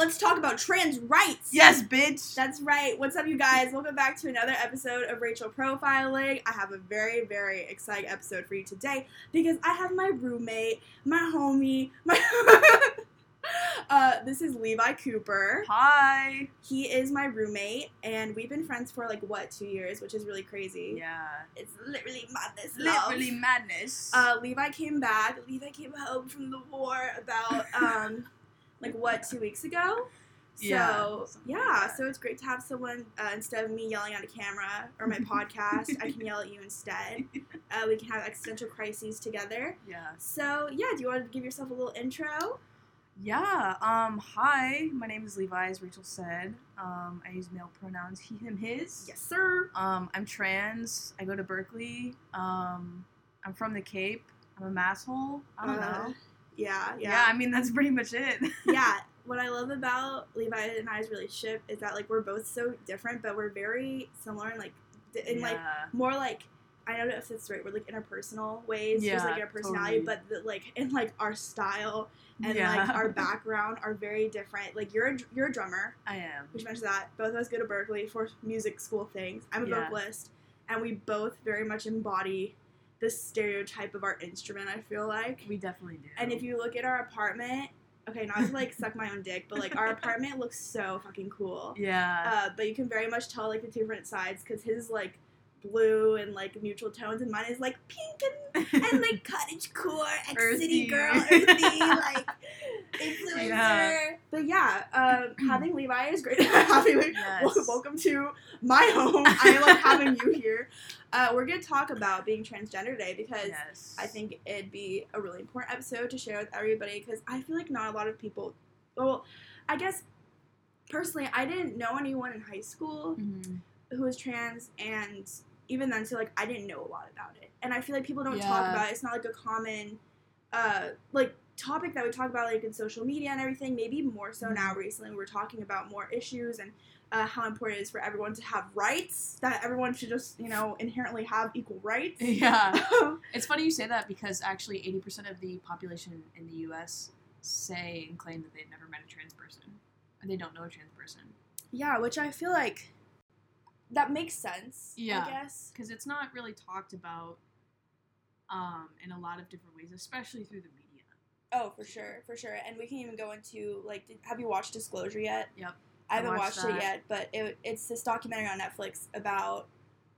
let's talk about trans rights. Yes, bitch. That's right. What's up, you guys? Welcome back to another episode of Rachel Profiling. I have a very, very exciting episode for you today because I have my roommate, my homie, my. uh, this is Levi Cooper. Hi. He is my roommate, and we've been friends for like what two years, which is really crazy. Yeah. It's literally madness. love. Literally madness. Uh, Levi came back. Levi came home from the war about um, like what two weeks ago. Yeah, So like yeah, that. so it's great to have someone uh, instead of me yelling at a camera or my podcast, I can yell at you instead. Uh, we can have existential crises together. yeah. So yeah, do you want to give yourself a little intro? Yeah. Um. Hi. My name is Levi, as Rachel said. Um. I use male pronouns he, him, his. Yes, sir. Um. I'm trans. I go to Berklee. Um. I'm from the Cape. I'm a masshole. I don't Uh, know. Yeah, Yeah. yeah, I mean, that's pretty much it. yeah. What I love about Levi and I's relationship is that like we're both so different, but we're very similar in like in like more like I don't know if it's the right word, like interpersonal ways, yeah, just like our personality, totally. but the, like in like our style and yeah. like our background are very different. Like you're a, you're a drummer, I am. which mentions that both of us go to Berklee for music school things. I'm a Yeah. vocalist, and we both very much embody the stereotype of our instrument. I feel like, We definitely do. and if you look at our apartment, okay, not to like suck my own dick, but like our apartment looks so fucking cool. Yeah. Uh, but you can very much tell like the two different sides because his like blue and like neutral tones, and mine is like pink and, and like cottage core, ex city girl, earthy, like influencer. Yeah. But yeah, um, having Levi is great. having Levi- Yes. welcome to my home. I love having you here. Uh, we're gonna talk about being transgender today because. yes. I think it'd be a really important episode to share with everybody because I feel like not a lot of people. Well, I guess personally, I didn't know anyone in high school Mhm. who was trans, and even then, so like I didn't know a lot about it. And I feel like people don't talk about it. It's not like a common, uh, like topic that we talk about like in social media and everything. Maybe more so now recently. We're talking about more issues and. Uh, how important it is for everyone to have rights, that everyone should just, you know, inherently have equal rights. Yeah. It's funny you say that because actually 80% of the population in the US say and claim that they've never met a trans person. Or they don't know a trans person. Yeah, which I feel like that makes sense. Yeah. I guess. Because it's not really talked about um, in a lot of different ways, especially through the. Oh, for sure, for sure. And we can even go into like, did, have you watched Disclosure yet? Yep. I I haven't watched watched, it yet, but it, it's this documentary on Netflix about.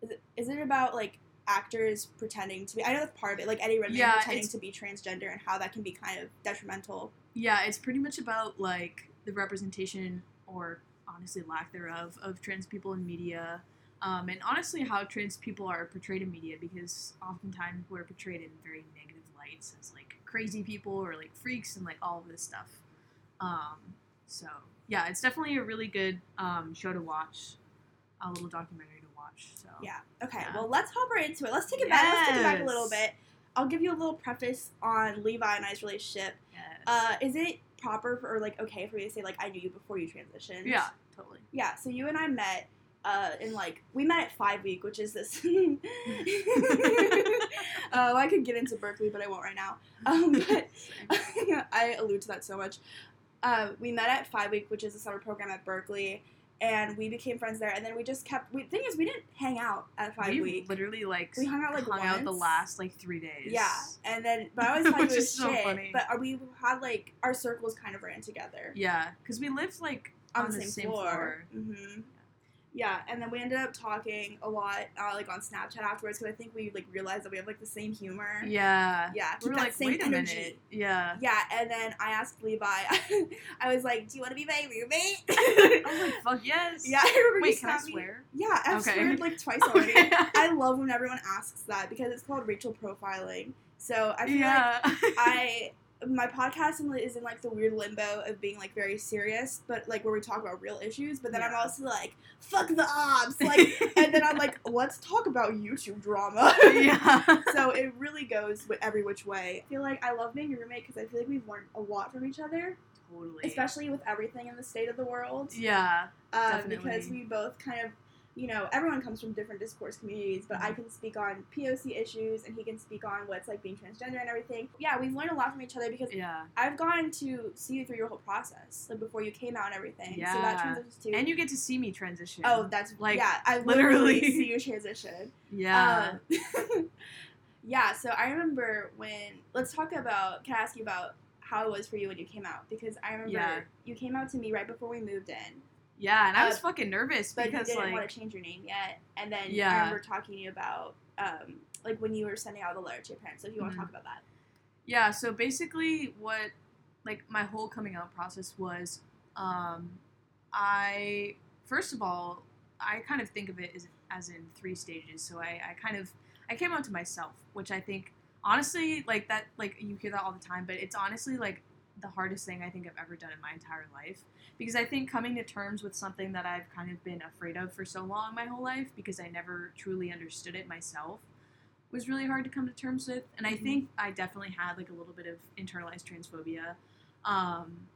Is it, is it about like actors pretending to be? I know that's part of it, like Eddie Redmayne Yeah, pretending to be transgender and how that can be kind of detrimental. Yeah, it's pretty much about like the representation or honestly lack thereof of trans people in media. Um, and honestly, how trans people are portrayed in media because oftentimes we're portrayed in very negative lights as like crazy people or like freaks and like all of this stuff. Um, so yeah, it's definitely a really good um, show to watch, a little documentary to watch. So Yeah. Okay. Yeah. Well, let's hop right into it. Let's take it back. Let's take it back a little bit. I'll give you a little preface on Levi and I's relationship. yes. Uh, is it proper for, or like okay for me to say like I knew you before you transitioned? yeah, totally. Yeah. So you and I met uh, in like we met at Five Week, which is this. uh, I could get into Berklee, but I won't right now. Um, but I allude to that so much. Uh, we met at Five Week, which is a summer program at Berklee, and we became friends there. And then we just kept. We, thing is, we didn't hang out at Five we Week. literally like We hung out, like, hung out the last like three days. Yeah, and then but I always thought Which was so shit. funny. But uh, we had like our circles kind of ran together Yeah, because we lived like on, the same, floor. hmm Yeah, and then we ended up talking a lot, uh, like on Snapchat afterwards, because I think we like realized that we have like the same humor. Yeah. Yeah, were that like, same wait a energy. minute. Yeah. Yeah, and then I asked Levi. I was like, "Do you want to be my roommate?" I was like, fuck yes. yeah, I remember you Wait, can I snapped me- swear? Yeah, I've Okay. sweared like twice already. Okay. I love when everyone asks that because it's called Rachel profiling. So I feel like. I my podcast is in like the weird limbo of being like very serious, but like where we talk about real issues. But then I'm also like, fuck the ops, like, and then I'm like, let's talk about YouTube drama. yeah. so it really goes with every which way. I feel like I love being your roommate because I feel like we've learned a lot from each other, totally. especially with everything in the state of the world. Yeah. Uh, definitely. because we both kind of you know, everyone comes from different discourse communities, but I Mhm. can speak on POC issues and he can speak on what's like being transgender and everything. Yeah, we've learned a lot from each other because Yeah. I've gotten to see you through your whole process, like before you came out and everything. So Yeah. that transitions to And you get to see me transition. Oh, that's Like, yeah. I literally, literally. see you transition. yeah. Um, yeah. So I remember when. Let's talk about. Can I ask you about how it was for you when you came out? Because I remember Yeah. you came out to me right before we moved in, yeah, and I was uh, fucking nervous but because you didn't like want to change your name yet. And then yeah. I remember talking to you about. Um, like when you were sending out the letter to your parents. So if you want Mhm. to talk about that. Yeah, so basically what like my whole coming out process was um I first of all, I kind of think of it as as in three stages. So I, I kind of I came out to myself, which I think honestly like that like you hear that all the time, but it's honestly like the hardest thing I think I've ever done in my entire life. Because I think coming to terms with something that I've kind of been afraid of for so long my whole life because I never truly understood it myself was really hard to come to terms with. And I Mhm. think I definitely had like a little bit of internalized transphobia. Um,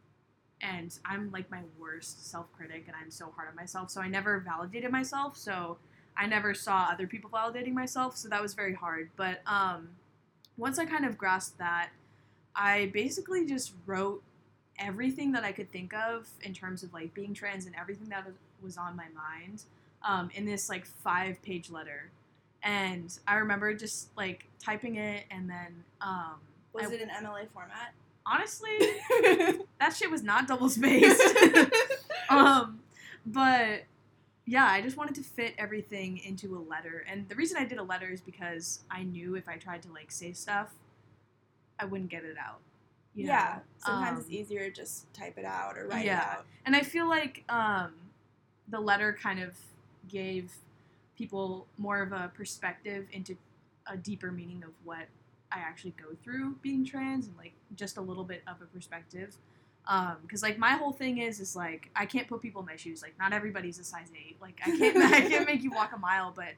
and I'm like my worst self critic and I'm so hard on myself. So I never validated myself. So I never saw other people validating myself. So that was very hard. But um, once I kind of grasped that, I basically just wrote everything that I could think of in terms of like being trans and everything that was- on my mind um, in this like five page letter. And I remember just like typing it and then um, Was I- it an MLA format? honestly that shit was not double spaced. um, but yeah, I just wanted to fit everything into a letter. And the reason I did a letter is because I knew if I tried to like say stuff, I wouldn't get it out. you know? yeah. Sometimes it's Um, easier to just type it out or write yeah. it out. And I feel like um, the letter kind of gave people more of a perspective into a deeper meaning of what I actually go through being trans and like just a little bit of a perspective. Because like my whole thing is is like I can't put people in my shoes. Like not everybody's a size eight. Like I can't I can't make you walk a mile. But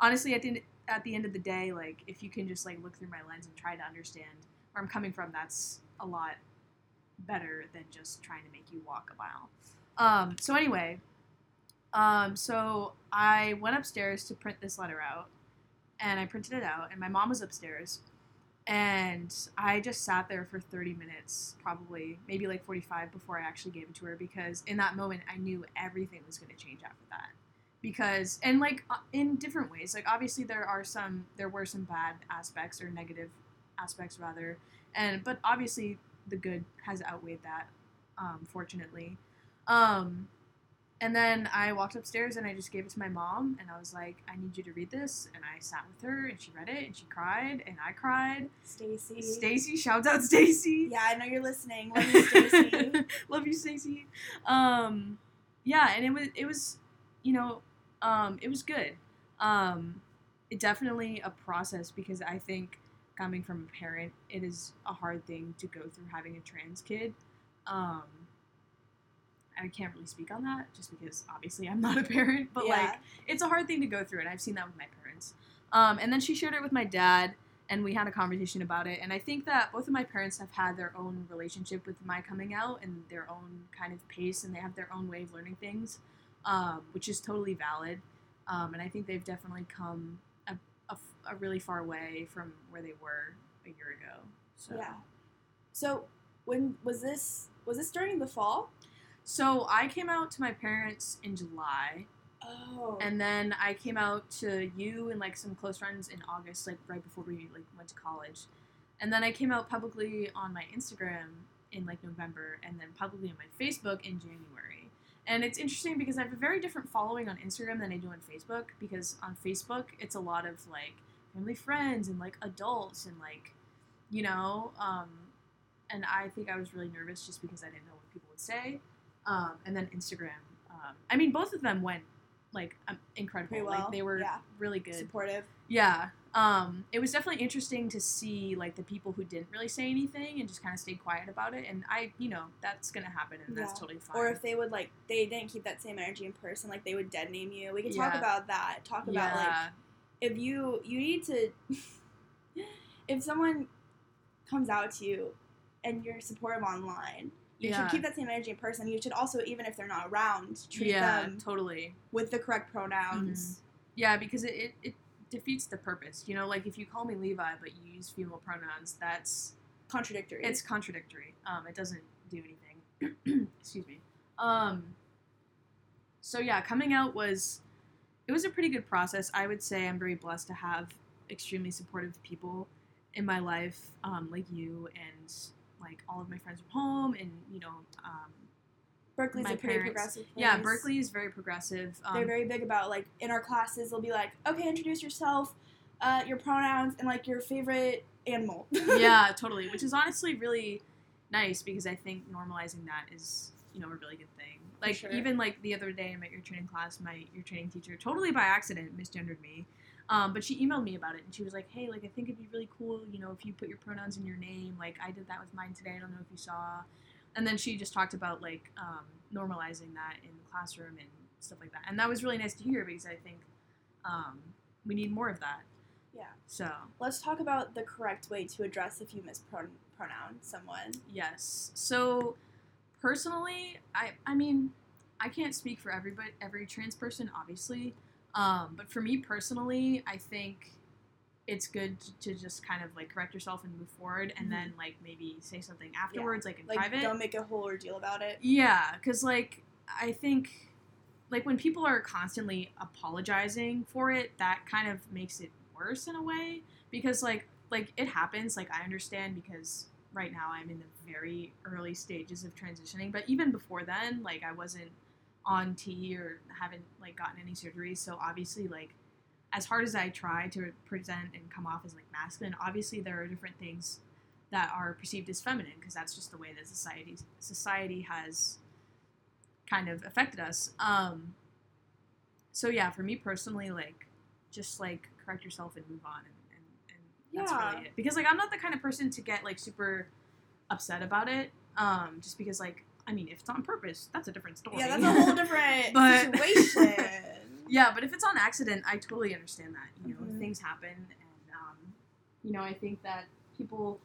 honestly, at the end, at the end of the day, like if you can just like look through my lens and try to understand where I'm coming from, that's a lot better than just trying to make you walk a mile. Um, so anyway, um, so I went upstairs to print this letter out, and I printed it out, and my mom was upstairs, and I just sat there for 30 minutes, probably maybe like 45 before I actually gave it to her because in that moment I knew everything was going to change after that. Because and like uh, in different ways, like obviously there are some there were some bad aspects or negative aspects rather, and but obviously the good has outweighed that, um, fortunately. Um, and then I walked upstairs and I just gave it to my mom and I was like, I need you to read this. And I sat with her and she read it and she cried and I cried. Stacy. Stacy, shout out Stacy. Yeah, I know you're listening. Love you, Stacy. Love you, Stacy. Um, yeah, and it was it was, you know, um, it was good. Um, it definitely a process because I think coming from a parent, it is a hard thing to go through having a trans kid. Um, I can't really speak on that just because obviously I'm not a parent, but Yeah. like it's a hard thing to go through, and I've seen that with my parents. Um, and then she shared it with my dad, and we had a conversation about it. And I think that both of my parents have had their own relationship with my coming out and their own kind of pace, and they have their own way of learning things, um, which is totally valid. Um, and I think they've definitely come a, really far way from where they were a year ago. So. Yeah. So when was this? Was this during the fall? So I came out to my parents in July, Oh. and then I came out to you and like some close friends in August, like right before we like went to college, and then I came out publicly on my Instagram in like November, and then publicly on my Facebook in January. And it's interesting because I have a very different following on Instagram than I do on Facebook because on Facebook it's a lot of like family friends and like adults and like you know um, and I think I was really nervous just because I didn't know what people would say um, and then Instagram. Um, I mean, both of them went like um, incredible. Well, Like they were yeah. really good. supportive. Yeah. Um, it was definitely interesting to see like the people who didn't really say anything and just kind of stayed quiet about it. And I, you know, that's gonna happen, and that's totally fine. Or if they would like, they didn't keep that same energy in person. Like they would dead name you. We could talk Yeah. about that. Talk about like yeah, if you you need to if someone comes out to you and you're supportive online You Yeah. should keep that same energy in person. You should also, even if they're not around, treat yeah, them totally. with the correct pronouns. Yeah, because it, it, it defeats the purpose. You know, like if you call me Levi but you use female pronouns, that's Contradictory. it's contradictory. Um, it doesn't do anything. Excuse me. Um, so yeah, coming out was it was a pretty good process. I would say I'm very blessed to have extremely supportive people in my life, um, like you and like all of my friends from home, and you know, um, Berklee's my a pretty parents- progressive place. yeah, Berklee is very progressive. Um, They're very big about like in our classes. They'll be like, okay, introduce yourself, uh, your pronouns, and like your favorite animal. yeah, totally. Which is honestly really nice because I think normalizing that is, you know, a really good thing. Like sure. even like the other day in my ear training class, my ear training teacher totally by accident misgendered me. Um, but she emailed me about it and she was like, Hey, like I think it'd be really cool, you know, if you put your pronouns in your name. Like I did that with mine today. I don't know if you saw. And then she just talked about like um, normalizing that in the classroom and stuff like that. And that was really nice to hear because I think um, we need more of that. Yeah. So Let's talk about the correct way to address if you mispronounce someone. Yes. So personally, I I mean, I can't speak for everybody every trans person, obviously. Um, but for me personally, I think it's good to, just kind of like correct yourself and move forward, and Mhm. then like maybe say something afterwards, like in Like, private. don't make a whole ordeal about it. Yeah, because like I think like when people are constantly apologizing for it, that kind of makes it worse in a way. Because like like it happens. Like I understand because right now I'm in the very early stages of transitioning. But even before then, like I wasn't on T or haven't like gotten any surgeries. So obviously like as hard as I try to present and come off as like masculine, obviously there are different things that are perceived as feminine because that's just the way that society society has kind of affected us. Um, so yeah, for me personally, like just like correct yourself and move on, and, Yeah. really it. Because like I'm not the kind of person to get like super upset about it. Um, just because like I mean, if it's on purpose, that's a different story. Yeah, that's a whole different But- situation. yeah, but if it's on accident, I totally understand that. You know, Mhm. things happen, and um, you know, I think that people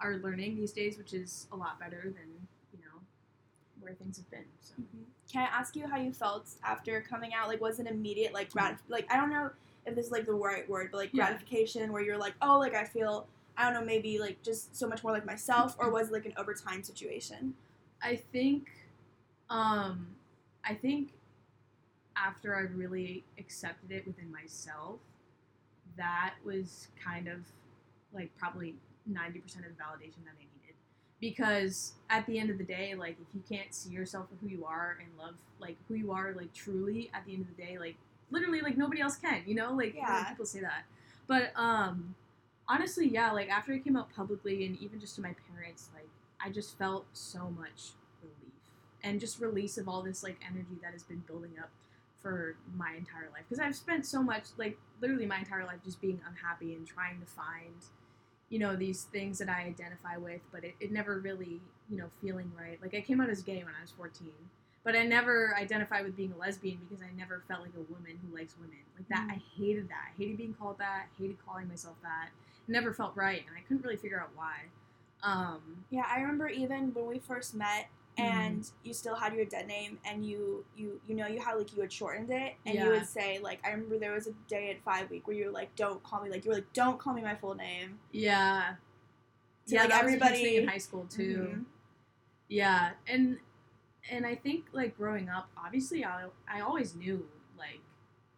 are learning these days, which is a lot better than you know where things have been. So Can I ask you how you felt after coming out? Like, was it immediate, like, gratif- like I don't know if this is like the right word, but like Yeah. gratification, where you're like, oh, like I feel, I don't know, maybe like just so much more like myself, or was it like an overtime situation? I think, um, I think after I really accepted it within myself, that was kind of like probably ninety percent of the validation that I needed. Because at the end of the day, like if you can't see yourself for who you are and love like who you are, like truly at the end of the day, like literally like nobody else can, you know? Like Yeah. people say that. But um honestly, yeah, like after I came out publicly and even just to my parents, like I just felt so much relief and just release of all this like energy that has been building up for my entire life because I've spent so much like literally my entire life just being unhappy and trying to find you know these things that I identify with but it, it never really you know feeling right like I came out as gay when I was 14 but I never identified with being a lesbian because I never felt like a woman who likes women like that Mm. I hated that I hated being called that hated calling myself that it never felt right and I couldn't really figure out why um Yeah, I remember even when we first met, Mm-hmm. and you still had your dead name, and you you you know you had like you had shortened it, and you would say like I remember there was a day at five week where you were like, don't call me like you were like don't call me my full name. Yeah. So, yeah, like, that was a huge thing everybody- in high school too. Mhm. Yeah, and and I think like growing up, obviously I I always knew like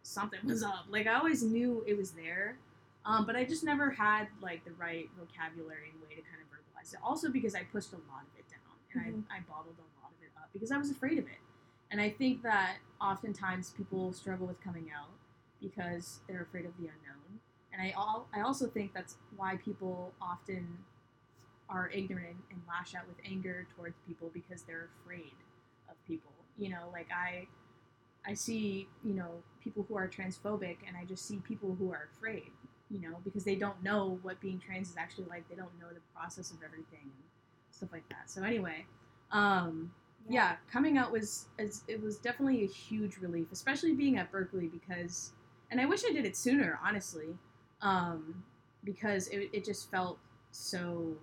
something was up. Like I always knew it was there, um, but I just never had like the right vocabulary and way to kind of verbalize it. Also because I pushed a lot of it down and I, I bottled a lot of it up because I was afraid of it. And I think that oftentimes people struggle with coming out because they're afraid of the unknown. And I all I also think that's why people often are ignorant and lash out with anger towards people because they're afraid. You know, like I I see, you know, people who are transphobic and I just see people who are afraid, you know, because they don't know what being trans is actually like. They don't know the process of everything and stuff like that. So anyway, um yeah, coming out was it was definitely a huge relief, especially being at Berklee because and I wish I did it sooner, honestly. Um because it, it just felt so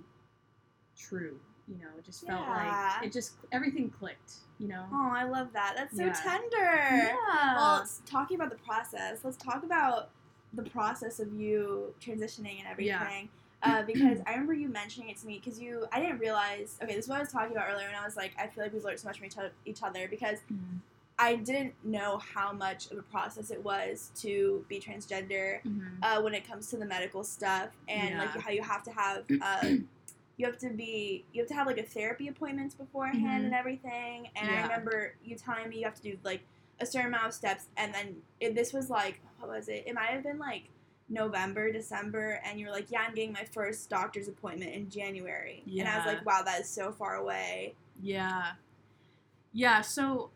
true you know, it just felt Yeah. like it just everything clicked, you know. Oh, I love that. That's so Yeah. tender. Yeah. Well, s- talking about the process, let's talk about the process of you transitioning and Yeah. everything. Uh, because I remember you mentioning it to me because you, I didn't realize. Okay, this is what I was talking about earlier, and I was like, I feel like we've learned so much from each other, each other because Mhm. I didn't know how much of a process it was to be transgender Mhm. uh, when it comes to the medical stuff and like how you have to have uh, you have to be you have to have like a therapy appointments beforehand Mhm. and everything. And i remember you telling me you have to do like a certain amount of steps. And then it, this was like what was it? It might have been like november december. And you were like yeah i'm getting my first doctor's appointment in january. Yeah. and i was like wow that is so far away. Yeah. Yeah, so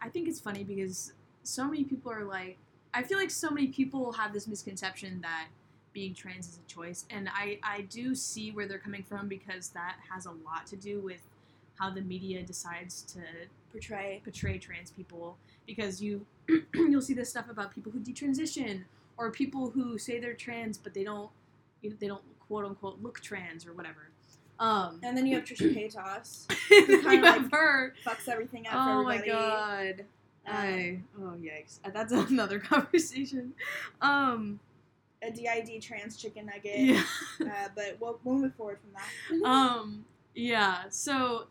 I think it's funny because so many people are like I feel like so many people have this misconception that being trans is a choice and I I do see where they're coming from because that has a lot to do with how the media decides to portray portray trans people because you you'll see this stuff about people who detransition or people who say they're trans but they don't you know, they don't quote unquote look trans or whatever. Um, and then you have trisha paytas you kinda like her. fucks everything up Oh for my god. Um, I oh yikes. That's another conversation. Um a did trans chicken nugget yeah. uh, but we'll, we'll move forward from that um yeah. So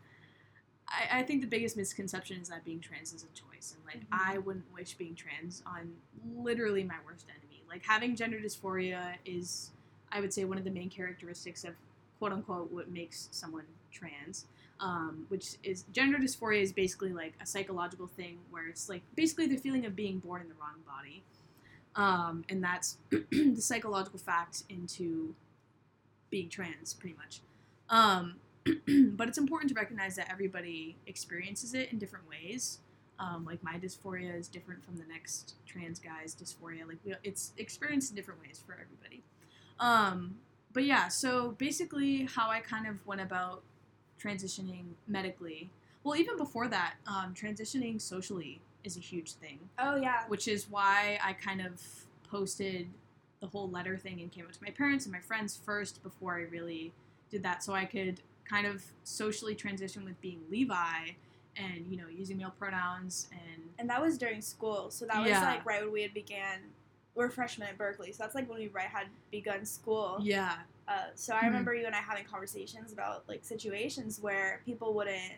I, I think the biggest misconception is that being trans is a choice and like Mhm. I wouldn't wish being trans on literally my worst enemy. Like having gender dysphoria is I would say one of the main characteristics of quote unquote what makes someone trans. Um, which is gender dysphoria is basically like a psychological thing where it's like basically the feeling of being born in the wrong body. Um, and that's the psychological fact into being trans, pretty much. Um, but it's important to recognize that everybody experiences it in different ways. Um, like my dysphoria is different from the next trans guy's dysphoria. Like we, it's experienced in different ways for everybody. Um, but yeah, so basically, how I kind of went about transitioning medically. Well, even before that, um, transitioning socially is a huge thing oh yeah which is why I kind of posted the whole letter thing and came up to my parents and my friends first before I really did that, so I could kind of socially transition with being Levi and you know using male pronouns and and that was during school so that was Yeah. like right when we had began we're freshmen at Berklee so that's like when we right had begun school yeah, uh, so i Mhm. remember you and i having conversations about like situations where people wouldn't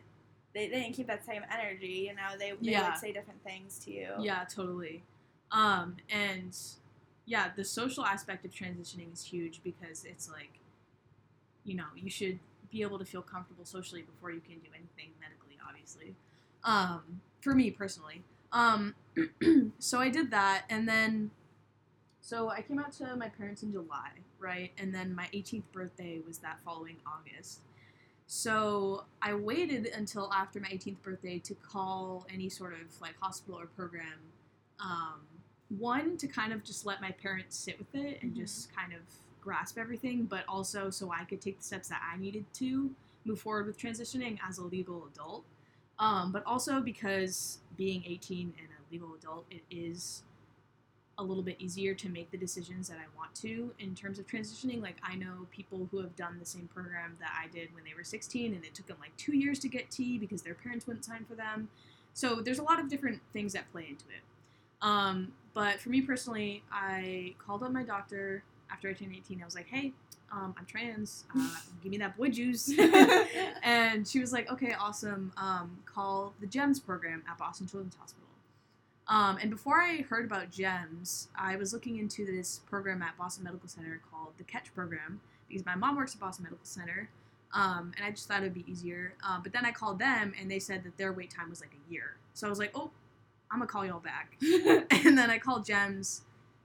they, they didn't keep that same energy you know they, they Yeah. would say different things to you yeah, totally. Um, and yeah, the social aspect of transitioning is huge because it's like, you know, you should be able to feel comfortable socially before you can do anything medically, obviously. Um, for me personally. Um, so I did that, and then, so I came out to my parents in July, right? And then my 18th birthday was that following August. So I waited until after my 18th birthday to call any sort of like hospital or program. Um, one to kind of just let my parents sit with it and Mhm. just kind of grasp everything, but also so I could take the steps that I needed to move forward with transitioning as a legal adult. Um, but also because being 18 and a legal adult, it is a little bit easier to make the decisions that I want to in terms of transitioning. Like I know people who have done the same program that I did when they were 16 and it took them like two years to get T because their parents wouldn't sign for them. So there's a lot of different things that play into it. Um, but for me personally, I called up my doctor after I turned 18. I was like, hey, um, I'm trans. Uh, give me that boy juice. and she was like, okay, awesome. Um, call the GEMS program at Boston Children's Hospital. Um, and before I heard about GEMS, I was looking into this program at Boston Medical Center called the Catch Program because my mom works at Boston Medical Center. Um, and I just thought it would be easier. Um, but then I called them and they said that their wait time was like a year. So I was like, oh, I'm going to call y'all back. and then I called GEMS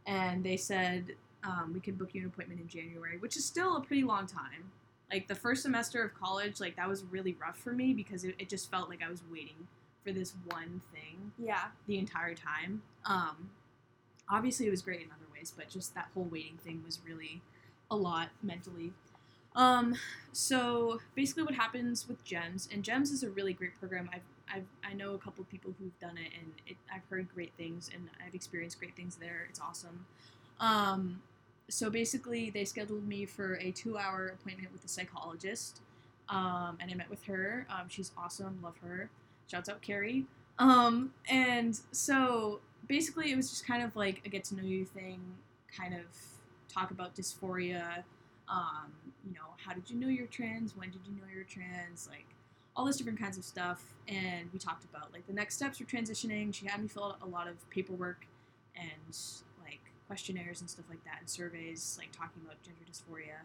and they said um, we can book you an appointment in January, which is still a pretty long time. Like the first semester of college, like that was really rough for me because it, it just felt like I was waiting for this one thing yeah the entire time. Um, obviously, it was great in other ways, but just that whole waiting thing was really a lot mentally. Um, so basically, what happens with Gems, and Gems is a really great program. I've, I've I know a couple people who've done it, and it, I've heard great things, and I've experienced great things there. It's awesome. Um, so basically, they scheduled me for a two-hour appointment with a psychologist. um, and I met with her. Um, she's awesome, love her. Shouts out Carrie. Um, and so basically, it was just kind of like a get to know you thing, kind of talk about dysphoria. Um, you know, how did you know you're trans? When did you know you're trans? Like all those different kinds of stuff. And we talked about like the next steps for transitioning. She had me fill out a lot of paperwork and like questionnaires and stuff like that and surveys, like talking about gender dysphoria.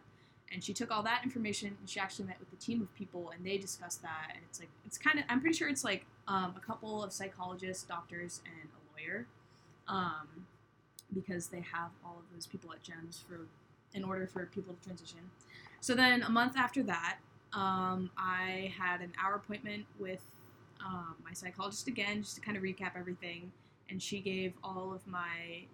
And she took all that information and she actually met with a team of people and they discussed that. And it's like, it's kind of, I'm pretty sure it's like um, a couple of psychologists, doctors, and a lawyer. Um, because they have all of those people at GEMS for in order for people to transition. So then a month after that, um, I had an hour appointment with um, my psychologist again, just to kind of recap everything. And she gave all of my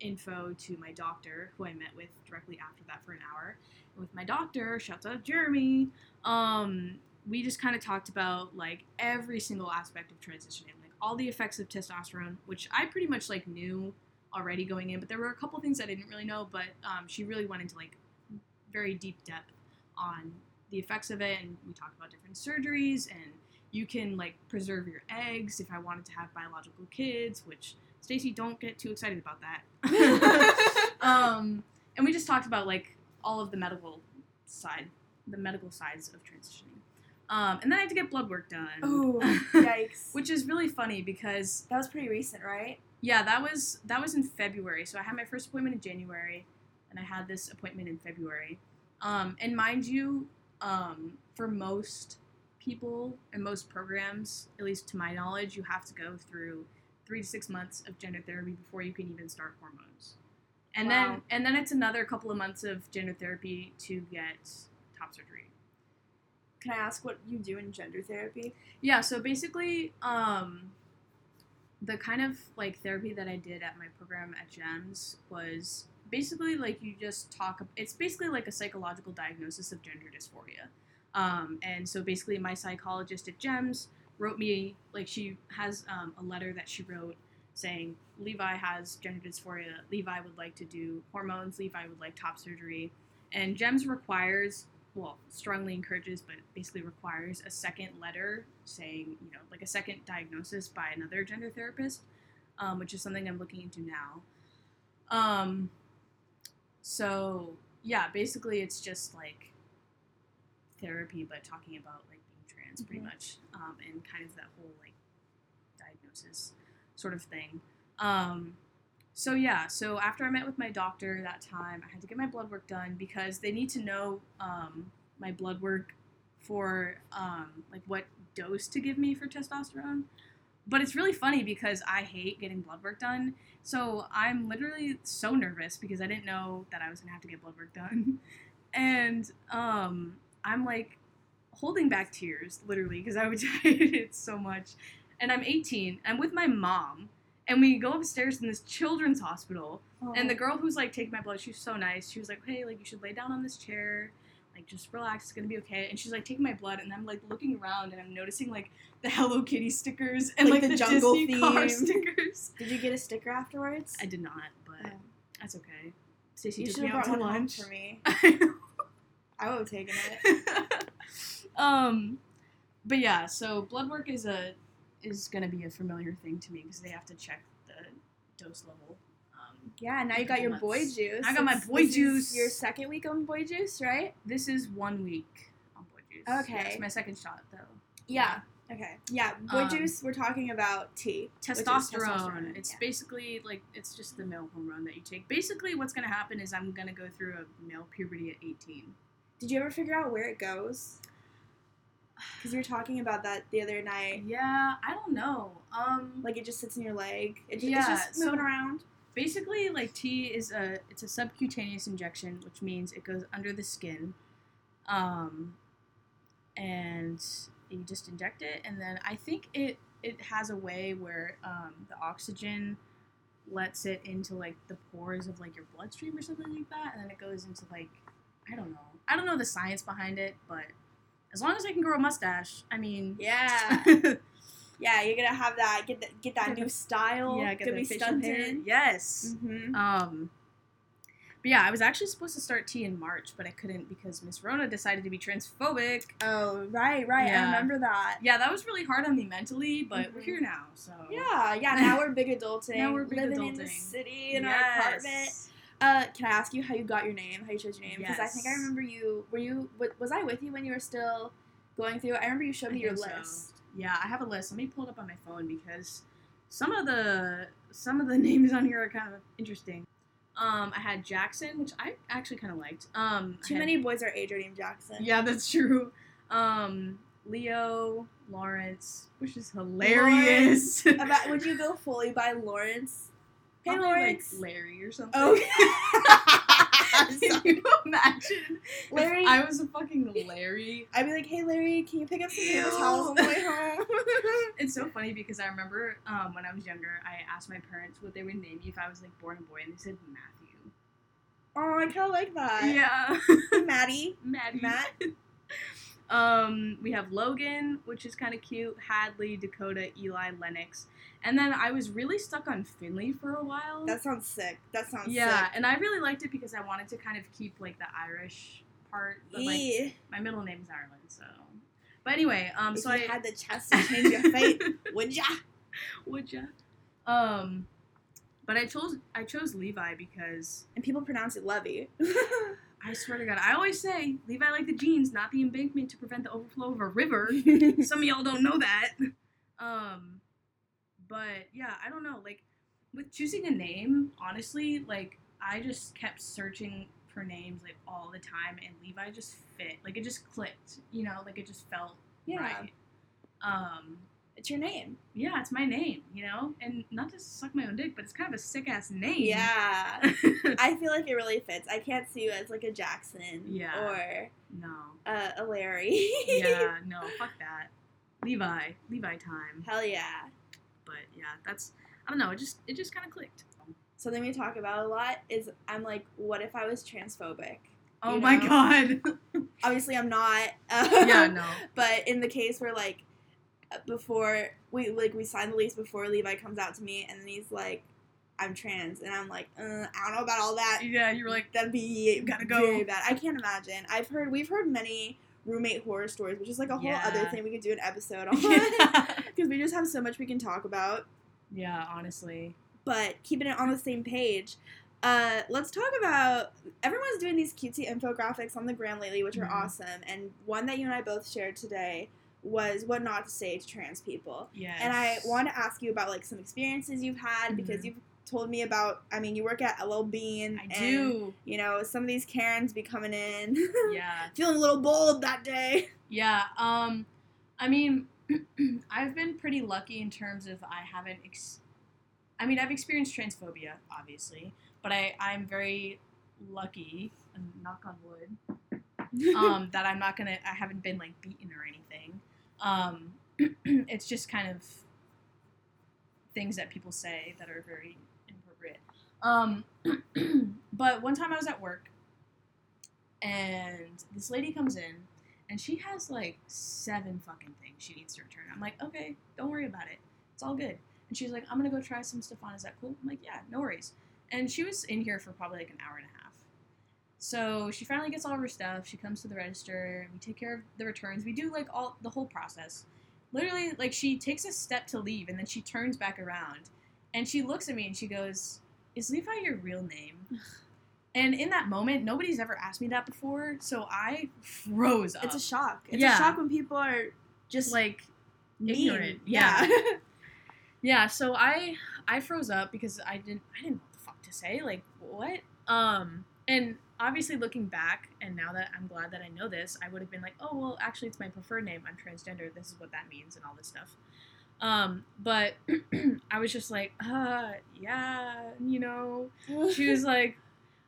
info to my doctor, who I met with directly after that for an hour. With my doctor, shouts out Jeremy, um, we just kind of talked about like every single aspect of transitioning, like all the effects of testosterone, which I pretty much like knew already going in, but there were a couple things I didn't really know. But um, she really went into like very deep depth on the effects of it, and we talked about different surgeries, and you can like preserve your eggs if I wanted to have biological kids, which Stacy, don't get too excited about that. um, and we just talked about like all of the medical side, the medical sides of transitioning. Um, and then I had to get blood work done. Oh, yikes. Which is really funny because that was pretty recent, right? yeah, that was that was in February. So I had my first appointment in January, and I had this appointment in February. Um, and mind you, um, for most people and most programs, at least to my knowledge, you have to go through three to six months of gender therapy before you can even start hormones. And Wow. then and then it's another couple of months of gender therapy to get top surgery. Can I ask what you do in gender therapy? Yeah, so basically, um, the kind of like therapy that I did at my program at GEMS was basically like you just talk. It's basically like a psychological diagnosis of gender dysphoria. Um, and so basically, my psychologist at GEMS wrote me like she has um, a letter that she wrote saying Levi has gender dysphoria. Levi would like to do hormones. Levi would like top surgery. And GEMS requires well, strongly encourages, but basically requires a second letter saying, you know, like a second diagnosis by another gender therapist, um, which is something I'm looking into now. Um, so yeah, basically it's just like therapy, but talking about like being trans, pretty Mhm. much, um, and kind of that whole like diagnosis sort of thing. Um, so yeah, so after I met with my doctor that time, I had to get my blood work done because they need to know um, my blood work for um, like what dose to give me for testosterone. But it's really funny because I hate getting blood work done. So I'm literally so nervous because I didn't know that I was gonna have to get blood work done, and um, I'm like holding back tears literally because I would it so much. And I'm 18. I'm with my mom and we go upstairs in this children's hospital and the girl who's like taking my blood she's so nice she was like hey like you should lay down on this chair like just relax it's gonna be okay and she's like taking my blood and i'm like looking around and i'm noticing like the hello kitty stickers and Like like, the the, jungle disney car stickers Did you get a sticker afterwards? i did not but Oh. that's okay Stacy you took should me have out brought to lunch for me. I would have taken it. um but yeah so blood work is a is gonna be a familiar thing to me because they have to check the dose level um, Yeah, now you got your boy juice. I got my boy this is juice. Your second week on boy juice, right? this is one week on boy juice Okay. yeah, it's my second shot though Yeah. Okay. Yeah, boy Um, juice. We're talking about T. is testosterone. It's yeah. basically like it's just the male hormone that you take. Basically, what's gonna happen is I'm gonna go through a male puberty at 18. Did you ever figure out where it goes? Because you were talking about that the other night. Yeah, I don't know. Um, Like it just sits in your leg. It, Yeah, it's just so- moving around. basically, like T is a it's a subcutaneous injection, which means it goes under the skin. Um, and you just inject it, and then I think it it has a way where um, the oxygen lets it into like the pores of like your bloodstream or something like that, and then it goes into like I don't know. I don't know the science behind it, but as long as I can grow a mustache, I mean, Yeah. yeah, you're gonna have that. Get that. Get that new style. yeah, get Gonna the be facial hair. Yes. Mm-hmm. Um, But yeah, I was actually supposed to start T in March, but I couldn't because Miss Rona decided to be transphobic. Oh, right, right. I remember that. Yeah, that was really hard on me mentally, but we're Mhm. here now, so Yeah, yeah. Now we're big adulting. Now we're big living in the city in our apartment. Uh, can I ask you how you got your name? How you chose your name? Because I think I remember you. Were you? Was I with you when you were still going through? I remember you showed me your so. list. Yeah, I have a list. Let me pull it up on my phone because some of the some of the names on here are kind of interesting. Um, I had Jackson, which I actually kind of liked. Um, Too had- many boys our age are named Jackson. Yeah, that's true. Um, Leo, Lawrence, which is hilarious. About, would you go fully by Lawrence? Hey, Probably, Lawrence. like Larry or something. Okay. Can you imagine? Larry. I was a fucking Larry. I'd be like, hey Larry, can you pick up some paper towels on the way home? It's so funny because I remember um, when I was younger, I asked my parents what they would name me if I was like born a boy, and they said Matthew. oh, I kind of like that. Yeah, Maddie. Maddie. Matt. Um, we have Logan, which is kind of cute. Hadley, Dakota, Eli, Lennox, and then I was really stuck on Finley for a while. That sounds sick. That sounds yeah, sick. and I really liked it because I wanted to kind of keep like the Irish part, but like my middle name is Ireland, so. But anyway, um, if so you I had the chance to change your fate, would ya? would ya? Um, but I chose I chose Levi because And people pronounce it Levy. I swear to God, I always say Levi like the jeans, not the embankment to prevent the overflow of a river. Some of y'all don't know that. Um, but yeah, I don't know. Like with choosing a name, honestly, like I just kept searching for names like all the time, and Levi just fit. Like it just clicked. You know, like it just felt yeah, right. Um, it's your name. yeah, it's my name. You know, and not to suck my own dick, but it's kind of a sick ass name. Yeah. I feel like it really fits. I can't see you as like a Jackson Yeah. or no. uh, a Larry. Yeah, no, fuck that. Levi, Levi time. Hell yeah. But yeah, that's I don't know. It just it just kind of clicked. Something we talk about a lot is I'm like, what if I was transphobic? Oh You my know? god. Obviously, I'm not. yeah, no. But in the case where like before we like we signed the lease before Levi comes out to me and then he's like, I'm trans and I'm like, uh, I don't know about all that. Yeah, you were like, That'd be Gotta go. very bad. I can't imagine. I've heard we've heard many roommate horror stories, which is like a whole Yeah. other thing we could do an episode on because we just have so much we can talk about. yeah, honestly. But keeping it on the same page. Uh, let's talk about everyone's doing these cutesy infographics on the gram lately, which are Mhm. awesome. And one that you and I both shared today was what not to say to trans people. Yes. And I want to ask you about like some experiences you've had because Mhm. you've told me about. I mean, you work at LL Bean. I and, do. You know, some of these Karens be coming in, Yeah. feeling a little bold that day. Yeah. Um I mean I've been pretty lucky in terms of I haven't ex- I mean, I've experienced transphobia, obviously, but I, I'm very lucky, knock on wood, um, that I'm not gonna. I haven't been like beaten or anything. Um, it's just kind of things that people say that are very inappropriate. Um, but one time I was at work, and this lady comes in, and she has like seven fucking things she needs to return. I'm like, okay, don't worry about it. It's all good. And she's like, I'm gonna go try some stuff on. Is that cool? I'm like, yeah, no worries. And she was in here for probably like an hour and a half. So she finally gets all of her stuff. She comes to the register. We take care of the returns. We do like all the whole process. Literally, like she takes a step to leave, and then she turns back around, and she looks at me and she goes, "Is Levi your real name?" and in that moment, nobody's ever asked me that before, so I froze up. It's a shock. It's Yeah. a shock when people are just like mean. ignorant. Yeah. Yeah, so I I froze up because I didn't I didn't know what the fuck to say. Like what? Um and obviously looking back and now that I'm glad that I know this, I would have been like, "Oh, well, actually it's my preferred name. I'm transgender. This is what that means and all this stuff." Um but I was just like, "Uh, yeah, you know." She was like,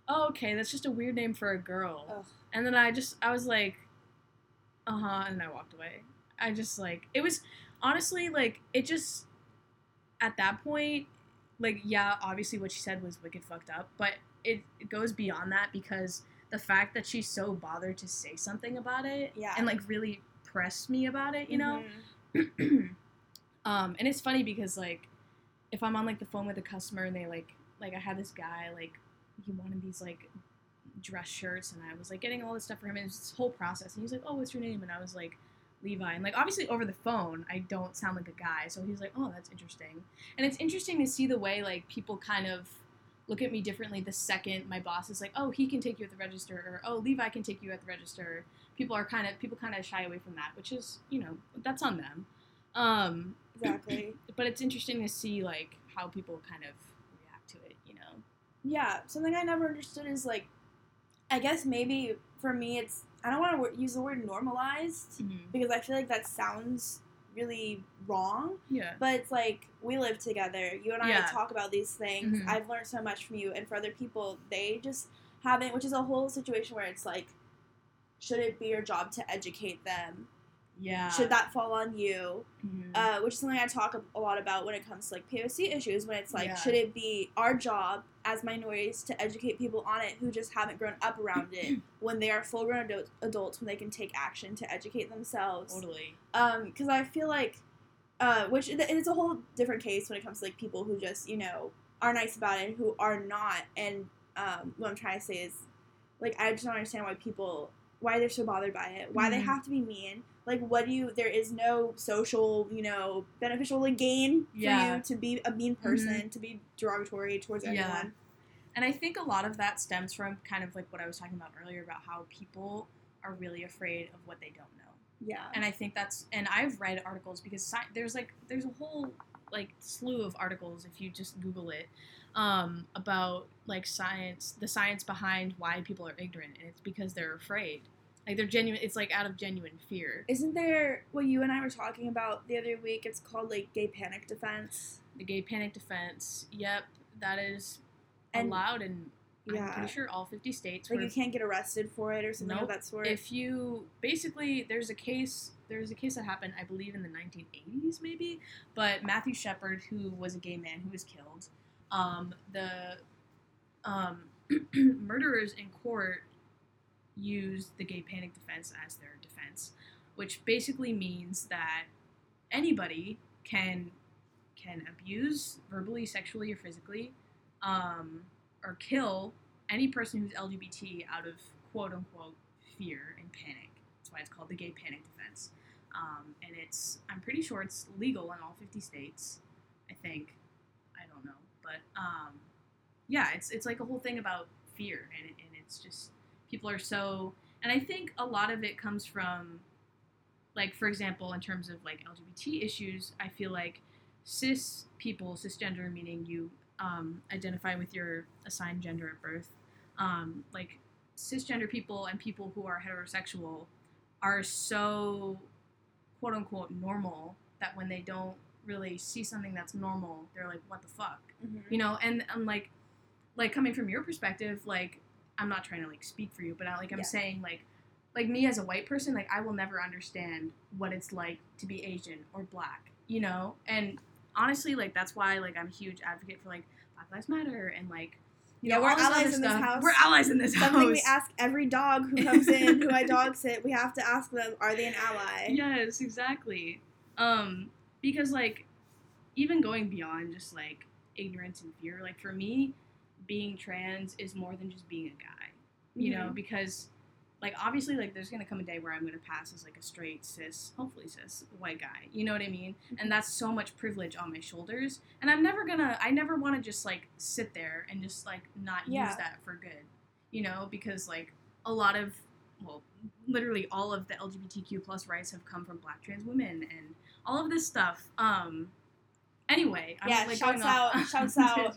"Oh, okay, that's just a weird name for a girl." Ugh. And then I just I was like, "Uh-huh," and I walked away. I just like it was honestly like it just at that point like yeah obviously what she said was wicked fucked up but it, it goes beyond that because the fact that she's so bothered to say something about it Yeah. and like really press me about it you know Mhm. um and it's funny because like if i'm on like the phone with a customer and they like like i had this guy like he wanted these like dress shirts, and I was like getting all this stuff for him, and it's this whole process. And he's like, "Oh, what's your name?" And I was like, Levi. And like obviously over the phone, I don't sound like a guy, so he's like, "Oh, that's interesting." And it's interesting to see the way like people kind of look at me differently the second my boss is like, "Oh, he can take you at the register," or "Oh, Levi can take you at the register." People are kind of people kind of shy away from that, which is you know that's on them. Um, Exactly. but it's interesting to see like how people kind of react to it. You know. yeah, something I never understood is like, I guess maybe for me it's I don't want to use the word normalized because I feel like that sounds really wrong. Yeah. But it's like we live together. You and I Yeah. talk about these things. Mhm. I've learned so much from you, and for other people, they just haven't. Which is a whole situation where it's like, should it be your job to educate them? Yeah. Should that fall on you? Mhm. Uh, which is something I talk a lot about when it comes to like POC issues. When it's like, Yeah. should it be our job as minorities to educate people on it who just haven't grown up around it when they are full grown adult- adults when they can take action to educate themselves? totally. um because i feel like uh which it- it's a whole different case when it comes to like people who just you know are nice about it and who are not and um what i'm trying to say is like i just don't understand why people why they're so bothered by it why they Mhm. have to be mean like what do you there is no social you know beneficial like, gain for Yeah. Mm-hmm. you to be a mean person to be derogatory towards Yeah. everyone And I think a lot of that stems from kind of like what I was talking about earlier about how people are really afraid of what they don't know. yeah And I think that's and I've read articles because sci- there's like there's a whole like slew of articles if you just Google it um, about like science, the science behind why people are ignorant, and it's because they're afraid. Like they're genuine. It's like out of genuine fear. isn't there what you and i were talking about the other week it's called like gay panic defense The gay panic defense. Yep, that is And- allowed in I'm pretty sure all 50 states. like you can't get arrested for it or something Nope. of that sort. if you basically there's a case there's a case that happened i believe in the 1980s maybe but matthew shepard who was a gay man who was killed um, the um, murderers in court used the gay panic defense as their defense which basically means that anybody can can abuse verbally sexually or physically um, or kill any person who's LGBT out of quote unquote fear and panic. That's why it's called the gay panic defense. Um, and it's, I'm pretty sure it's legal in all 50 states. I think. I don't know. But um, yeah, it's, it's like a whole thing about fear. And, and it's just, people are so, and I think a lot of it comes from, like, for example, in terms of like LGBT issues, I feel like cis people, cisgender meaning you um, identify with your assigned gender at birth, um, like cisgender people and people who are heterosexual are so quote unquote normal that when they don't really see something that's normal, they're like, what the fuck? Mhm. You know, and I'm like, like coming from your perspective, like I'm not trying to like speak for you, but I, like I'm Yeah. saying like, like me as a white person, like I will never understand what it's like to be Asian or black, you know, and honestly, like that's why like I'm a huge advocate for like Black Lives Matter and like you Yeah, know we're all this other allies in this house. We're allies in this Something house. we ask every dog who comes in, who I dog sit. We have to ask them, are they an ally? Yes, exactly. Um, because like, even going beyond just like ignorance and fear, like for me, being trans is more than just being a guy. You know, Mhm. because like obviously like there's gonna come a day where I'm gonna pass as like a straight cis, hopefully cis white guy. You know what I mean? And that's so much privilege on my shoulders. And I'm never gonna I never wanna just like sit there and just like not Yeah. use that for good. You know, because like a lot of well, literally all of the LGBTQ plus rights have come from black trans women and all of this stuff. Um anyway, I'm Yeah, like shouts out- shouts out-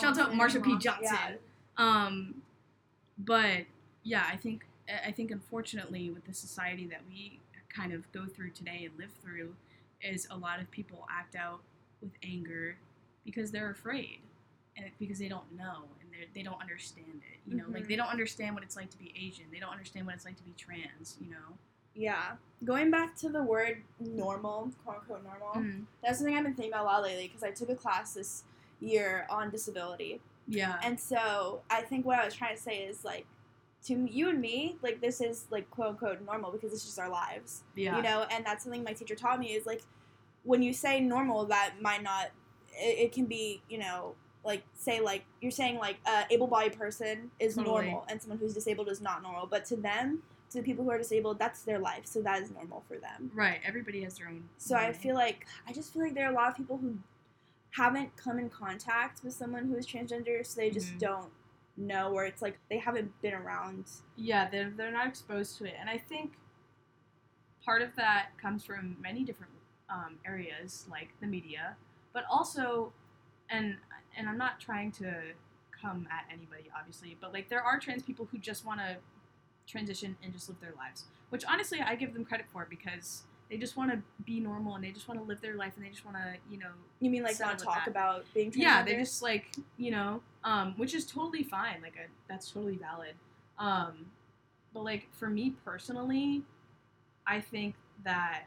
Shouts out Marsha P. Johnson. Yeah. Um, but yeah, I think I think unfortunately with the society that we kind of go through today and live through, is a lot of people act out with anger because they're afraid and because they don't know and they they don't understand it. You know, like Mhm. they don't understand what it's like to be Asian. They don't understand what it's like to be trans. You know. Yeah. Going back to the word normal, quote unquote normal, Mm. that's something I've been thinking about a lot lately because I took a class this year on disability. Yeah. And so I think what I was trying to say is like, to you and me, like this is like quote unquote normal because it's just our lives. yeah. you know and that's something my teacher taught me is like when you say normal that might not it, it can be you know like say like you're saying like a able-bodied person is Totally. normal and someone who's disabled is not normal, but to them, to the people who are disabled, that's their life, so that is normal for them. Right. Everybody has their own. So I feel like I just feel like there are a lot of people who haven't come in contact with someone who is transgender, so they just Mhm. don't know, or it's like they haven't been around. Yeah, they're they're not exposed to it, and I think part of that comes from many different um, areas, like the media, but also, and and I'm not trying to come at anybody, obviously, but like there are trans people who just want to transition and just live their lives, which honestly I give them credit for because they just want to be normal and they just want to live their life and they just want to you know You mean like Settle want to with talk that. about being yeah they just like you know um, which is totally fine like I, that's totally valid. Um, but like for me personally i think that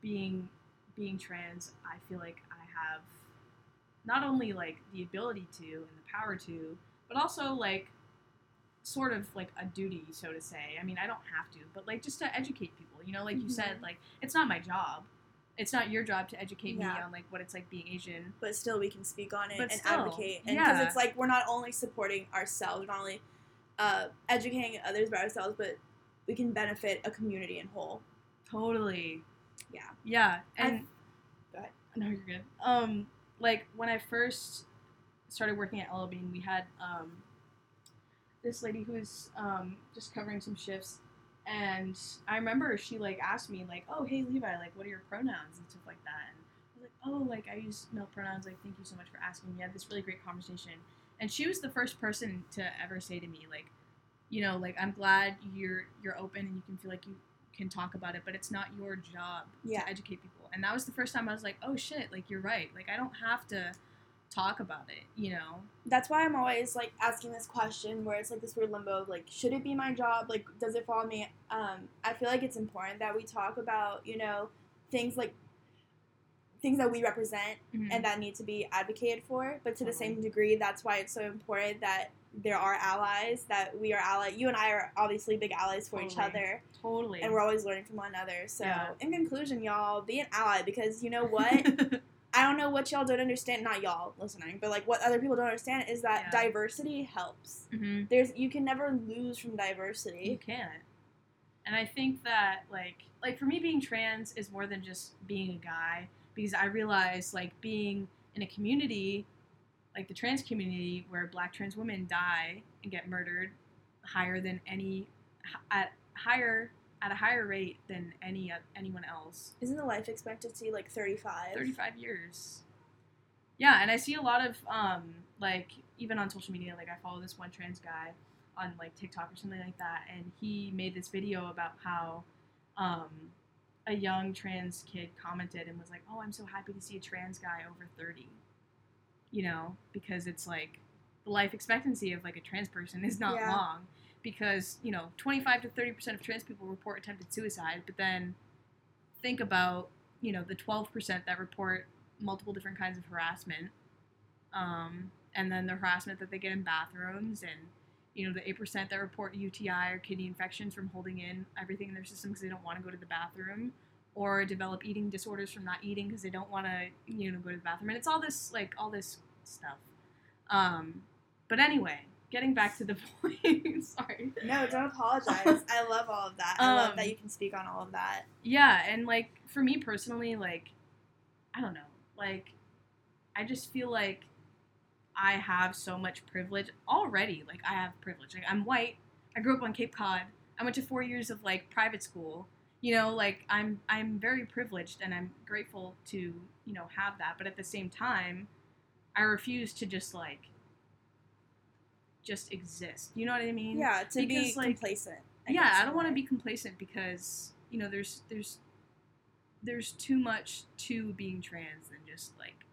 being being trans i feel like i have not only like the ability to and the power to but also like sort of like a duty so to say. I mean i don't have to but like just to educate people you know like you said Mhm. like it's not my job it's not your job to educate me on like what it's like being asian but still we can speak on it But and still, advocate. And because yeah. it's like we're not only supporting ourselves, we're not only uh, educating others about ourselves, but we can benefit a community in whole. Totally. Yeah. Yeah, and Go ahead. no, you're good. Um, like when I first started working at L.L.Bean, we had um this lady who was um just covering some shifts, and I remember she like asked me like, "Oh, hey Levi, like, what are your pronouns and stuff like that?" And I was like, "Oh, like I use male pronouns. Like, thank you so much for asking." We had this really great conversation, and she was the first person to ever say to me like, you know, like I'm glad you're you're open and you can feel like you can talk about it, but it's not your job Yeah. to educate people. And that was the first time I was like, oh shit, like you're right. Like I don't have to talk about it, you know? That's why I'm always like asking this question where it's like this weird limbo of like, should it be my job? Like, does it fall on me? Um, I feel like it's important that we talk about, you know, things like things that we represent Mhm. and that need to be advocated for. But to the same degree, that's why it's so important that there are allies, that we are ally. You and I are obviously big allies for each other, totally. and we're always learning from one another. So, Yeah. in conclusion, y'all, be an ally because you know what? I don't know what y'all don't understand. Not y'all listening, but like what other people don't understand is that Yeah. diversity helps. hmm There's you can never lose from diversity. You can't. And I think that like like for me being trans is more than just being a guy because I realize like being in a community like the trans community where black trans women die and get murdered higher than any at higher at a higher rate than any anyone else Isn't the life expectancy like 35? 35 years yeah and i see a lot of um like even on social media like i follow this one trans guy on like tiktok or something like that and he made this video about how um a young trans kid commented and was like oh i'm so happy to see a trans guy over 30 you know because it's like the life expectancy of like a trans person is not Yeah. long because you know 25 to 30 percent of trans people report attempted suicide but then think about you know the 12% that report multiple different kinds of harassment um, and then the harassment that they get in bathrooms and you know the 8% that report uti or kidney infections from holding in everything in their system because they don't want to go to the bathroom or develop eating disorders from not eating because they don't want to you know go to the bathroom and it's all this like all this stuff. Um, but anyway getting back to the point sorry. No, don't apologize. I love all of that. I love Um, that you can speak on all of that. yeah and like for me personally like i don't know. Like i just feel like i have so much privilege already. Like i have privilege. Like i'm white. I grew up on cape cod. I went to four years of like private school. You know like i'm i'm very privileged and i'm grateful to you know have that. But at the same time i refuse to just like just exist you know what i mean Yeah, to be because, like, complacent. yeah i don't want to be complacent because you know there's there's there's too much to being trans than just like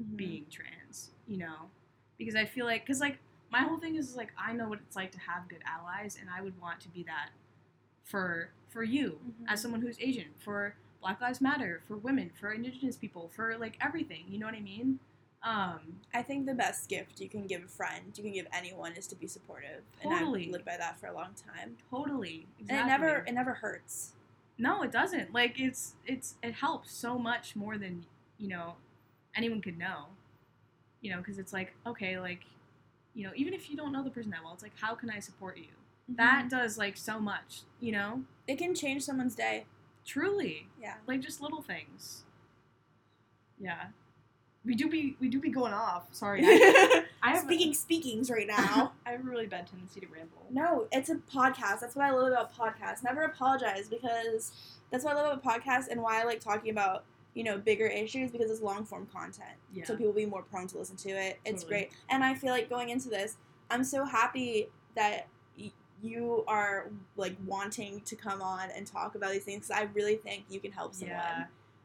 Mhm. being trans you know because i feel like because like my whole thing is like i know what it's like to have good allies and i would want to be that for for you Mhm. as someone who's asian for black lives matter for women for indigenous people for like everything you know what i mean um I think the best gift you can give a friend, you can give anyone, is to be supportive. Totally. And I've lived by that for a long time. totally And exactly. it never, it never hurts. No, it doesn't. Like it's it's it helps so much more than you know anyone could know. you know, because it's like okay, like you know, even if you don't know the person that well, it's like how can I support you? Mm-hmm. That does like so much, you know. it can change someone's day. Truly, Yeah. like just little things. Yeah, we do be we do be going off. Sorry, I, I have Speaking speakings right now. I have a really bad tendency to ramble. no, it's a podcast. That's what I love about podcasts. Never apologize because that's what I love about podcasts and why I like talking about you know bigger issues because it's long form content. Yeah. So people will be more prone to listen to it. It's Totally. great, and I feel like going into this, I'm so happy that. y- You are like wanting to come on and talk about these things I really think you can help someone. Yeah.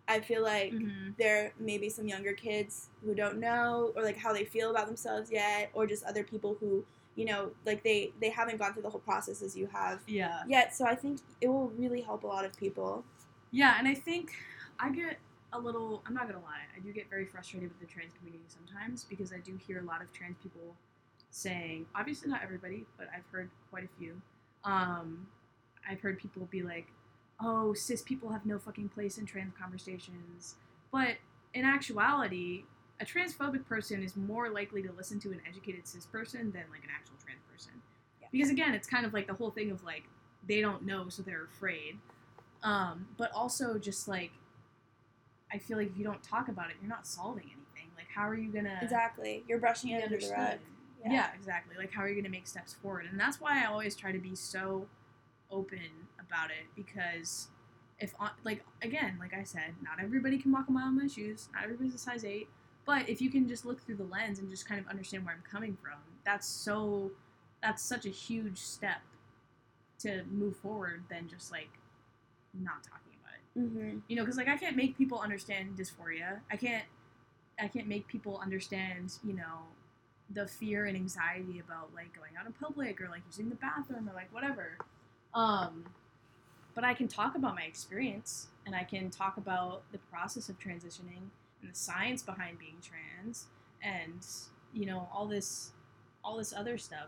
I feel like Mhm. there may be some younger kids who don't know or like how they feel about themselves yet or just other people who you know like they they haven't gone through the whole process as you have Yeah. yet so i think it will really help a lot of people Yeah, and I think I get a little. I'm not gonna lie. I do get very frustrated with the trans community sometimes because I do hear a lot of trans people saying, obviously not everybody, but I've heard quite a few. Um, I've heard people be like, "Oh, cis people have no fucking place in trans conversations," but in actuality, a transphobic person is more likely to listen to an educated cis person than like an actual trans person. Yeah. Because again, it's kind of like the whole thing of like they don't know, so they're afraid. Um, but also just like I feel like if you don't talk about it, you're not solving anything. Like how are you gonna exactly you're brushing it under the rug understood? Yeah. exactly. Like how are you gonna make steps forward? And that's why I always try to be so open about it because if on- like again, like I said, not everybody can walk a mile in my shoes. Not everybody's a size eight. But if you can just look through the lens and just kind of understand where I'm coming from, that's so that's such a huge step to move forward than just like not talking about it mm-hmm. you know because like i can't make people understand dysphoria i can't i can't make people understand you know the fear and anxiety about like going out in public or like using the bathroom or like whatever um but i can talk about my experience and i can talk about the process of transitioning and the science behind being trans and you know all this all this other stuff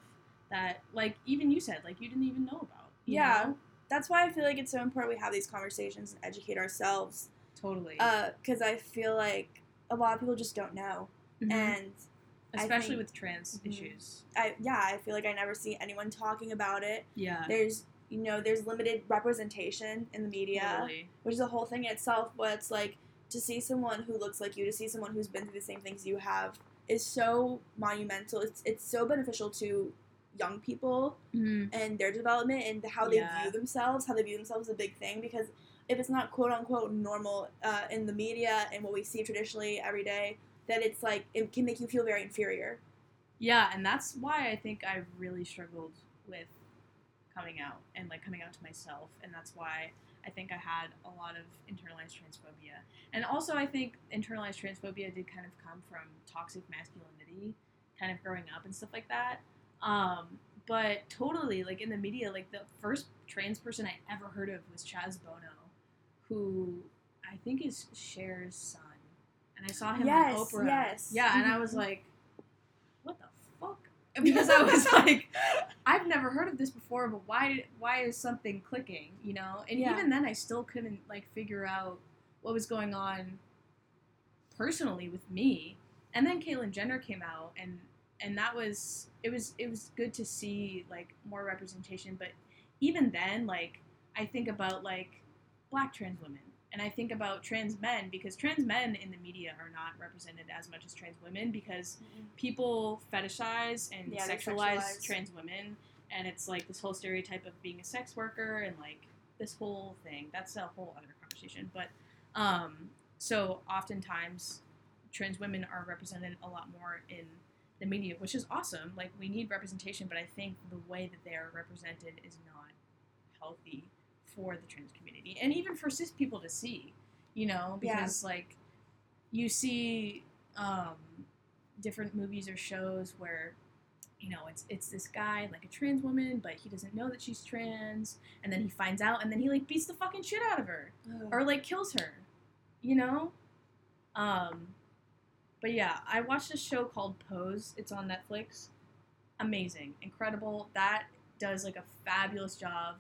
that like even you said like you didn't even know about Yeah. know? that's why i feel like it's so important we have these conversations and educate ourselves totally because i feel like a lot of people just don't know Mhm. and especially think- with trans Mhm. issues. i yeah i feel like i never see anyone talking about it Yeah, there's you know there's limited representation in the media totally. which is a whole thing in itself but it's like to see someone who looks like you to see someone who's been through the same things you have is so monumental it's, it's so beneficial to young people Mhm. and their development and how they Yeah. view themselves how they view themselves is a big thing because if it's not quote unquote normal uh, in the media and what we see traditionally every day then it's like it can make you feel very inferior Yeah, and that's why I think I really struggled with coming out and like coming out to myself, and that's why I think I had a lot of internalized transphobia. And also, I think internalized transphobia did kind of come from toxic masculinity, kind of growing up and stuff like that. Um, but totally, like in the media, like the first trans person I ever heard of was Chaz Bono, who I think is Cher's son. And I saw him Yes, on Oprah. yes. Yeah, and I was Mhm. like, what the fuck? Because I was like, I've never heard of this before, but why why is something clicking, you know? And Yeah. even then I still couldn't like figure out what was going on personally with me. And then Caitlyn Jenner came out and and that was it was it was good to see like more representation, but even then like I think about like black trans women and I think about trans men because trans men in the media are not represented as much as trans women because people fetishize and Yeah, sexualize sexualize. trans women and it's like this whole stereotype of being a sex worker and like this whole thing. That's a whole other conversation but um so oftentimes trans women are represented a lot more in the media which is awesome. Like we need representation but i think the way that they are represented is not healthy for the trans community and even for cis people to see you know Yeah. because like you see um different movies or shows where you know it's it's this guy like a trans woman but he doesn't know that she's trans and then he finds out and then he like beats the fucking shit out of her or like kills her you know? Um but yeah i watched a show called pose. It's on netflix. Amazing. Incredible. That does like a fabulous job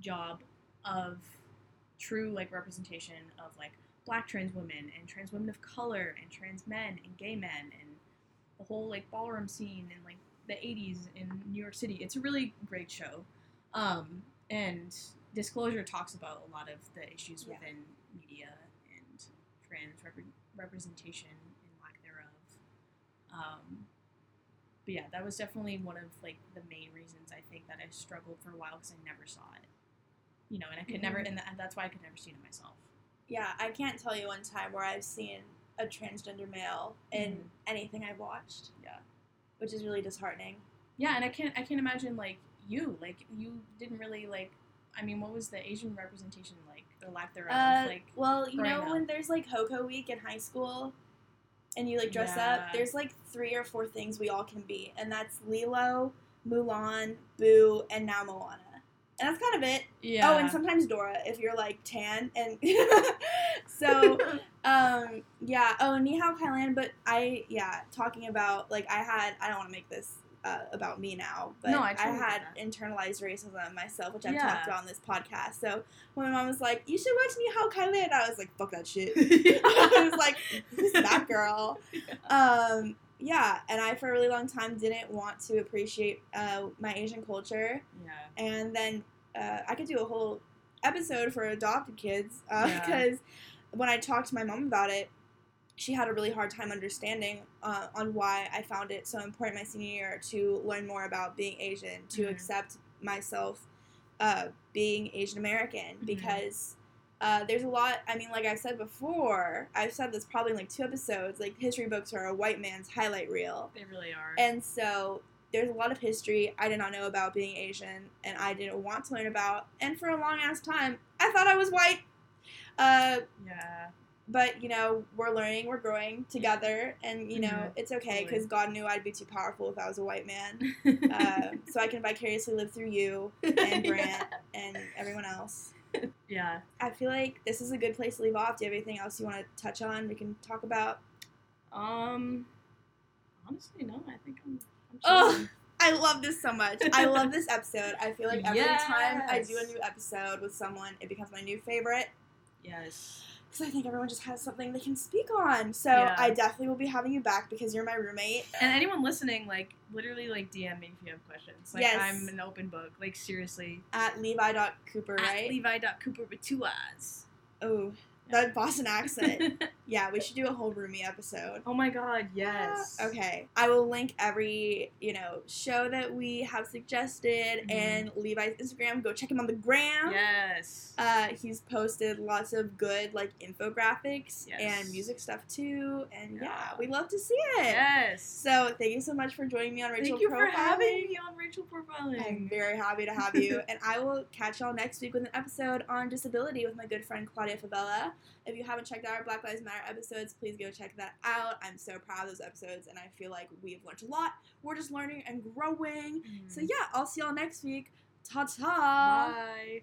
job of true like representation of like black trans women and trans women of color and trans men and gay men and the whole like ballroom scene in like the 80s in New York City. It's a really great show. Um, and Disclosure talks about a lot of the issues Yeah. within media and trans repre- representation and lack thereof. Um, but yeah, that was definitely one of like the main reasons I think that I struggled for a while because I never saw it. You know, and I could never, Mhm. and that, that's why I could never see it myself. Yeah, I can't tell you one time where I've seen a transgender male in Mhm. anything I've watched. Yeah. Which is really disheartening. Yeah, and I can't I can't imagine like you like you didn't really like. I mean, what was the Asian representation like or lack thereof? Uh, like well, you know up. when there's like Hoco Week in high school, and you like dress Yeah. up. There's like three or four things we all can be, and that's Lilo, Mulan, Boo, and now Moana. And that's kind of it. yeah. Oh, and sometimes Dora if you're like tan and so um yeah oh Ni Hao Kai-Lan but I yeah talking about like I had I don't want to make this uh, about me now but No, I I, totally get had internalized racism myself which I've Yeah. talked about on this podcast so when my mom was like you should watch Ni Hao Kai-Lan I was like fuck that shit I was like who's that girl um yeah and I for a really long time didn't want to appreciate uh, my Asian culture yeah. and then uh, I could do a whole episode for adopted kids uh, Yeah. because when I talked to my mom about it, she had a really hard time understanding uh, on why I found it so important my senior year to learn more about being Asian, to Mhm. accept myself uh, being Asian American Mhm. because. Uh, there's a lot. I mean, like I said before, I've said this probably in like two episodes. Like history books are a white man's highlight reel, They really are. and so there's a lot of history I did not know about being Asian and I didn't want to learn about. And for a long ass time, I thought I was white. Uh, yeah. but, you know, we're learning, we're growing together, and, you know, Mhm. it's okay because God knew I'd be too powerful if I was a white man. Uh, so I can vicariously live through you and Grant and everyone else. yeah. I feel like this is a good place to leave off. Do you have anything else you want to touch on? We can talk about. Um. Honestly, no. I think I'm. I'm chilling. I love this so much. I love this episode. I feel like every time I do a new episode with someone, it becomes my new favorite Yes. Because I think everyone just has something they can speak on. So Yeah. I definitely will be having you back because you're my roommate. And anyone listening, like, literally, like, DM me if you have questions. Like, Yes. I'm an open book. Like, seriously. At Levi.Cooper, right? At Levi.Cooper with two eyes. oh, that Boston accent. yeah, we should do a whole roomie episode. oh my god, yes. Okay. I will link every, you know, show that we have suggested Mhm. and Levi's Instagram. Go check him on the gram. Yes. Uh, he's posted lots of good like infographics Yes. and music stuff too, and yeah, Yeah. we love to see it. yes. So thank you so much for joining me on Rachel Thank you for having me on Rachel Profiling. I'm very happy to have you, and I will catch y'all next week with an episode on disability with my good friend Claudia Favela. If you haven't checked out our Black Lives Matter episodes, please go check that out. I'm so proud of those episodes, and I feel like we've learned a lot. We're just learning and growing. Mm. So yeah, I'll see y'all next week. Ta ta. Bye.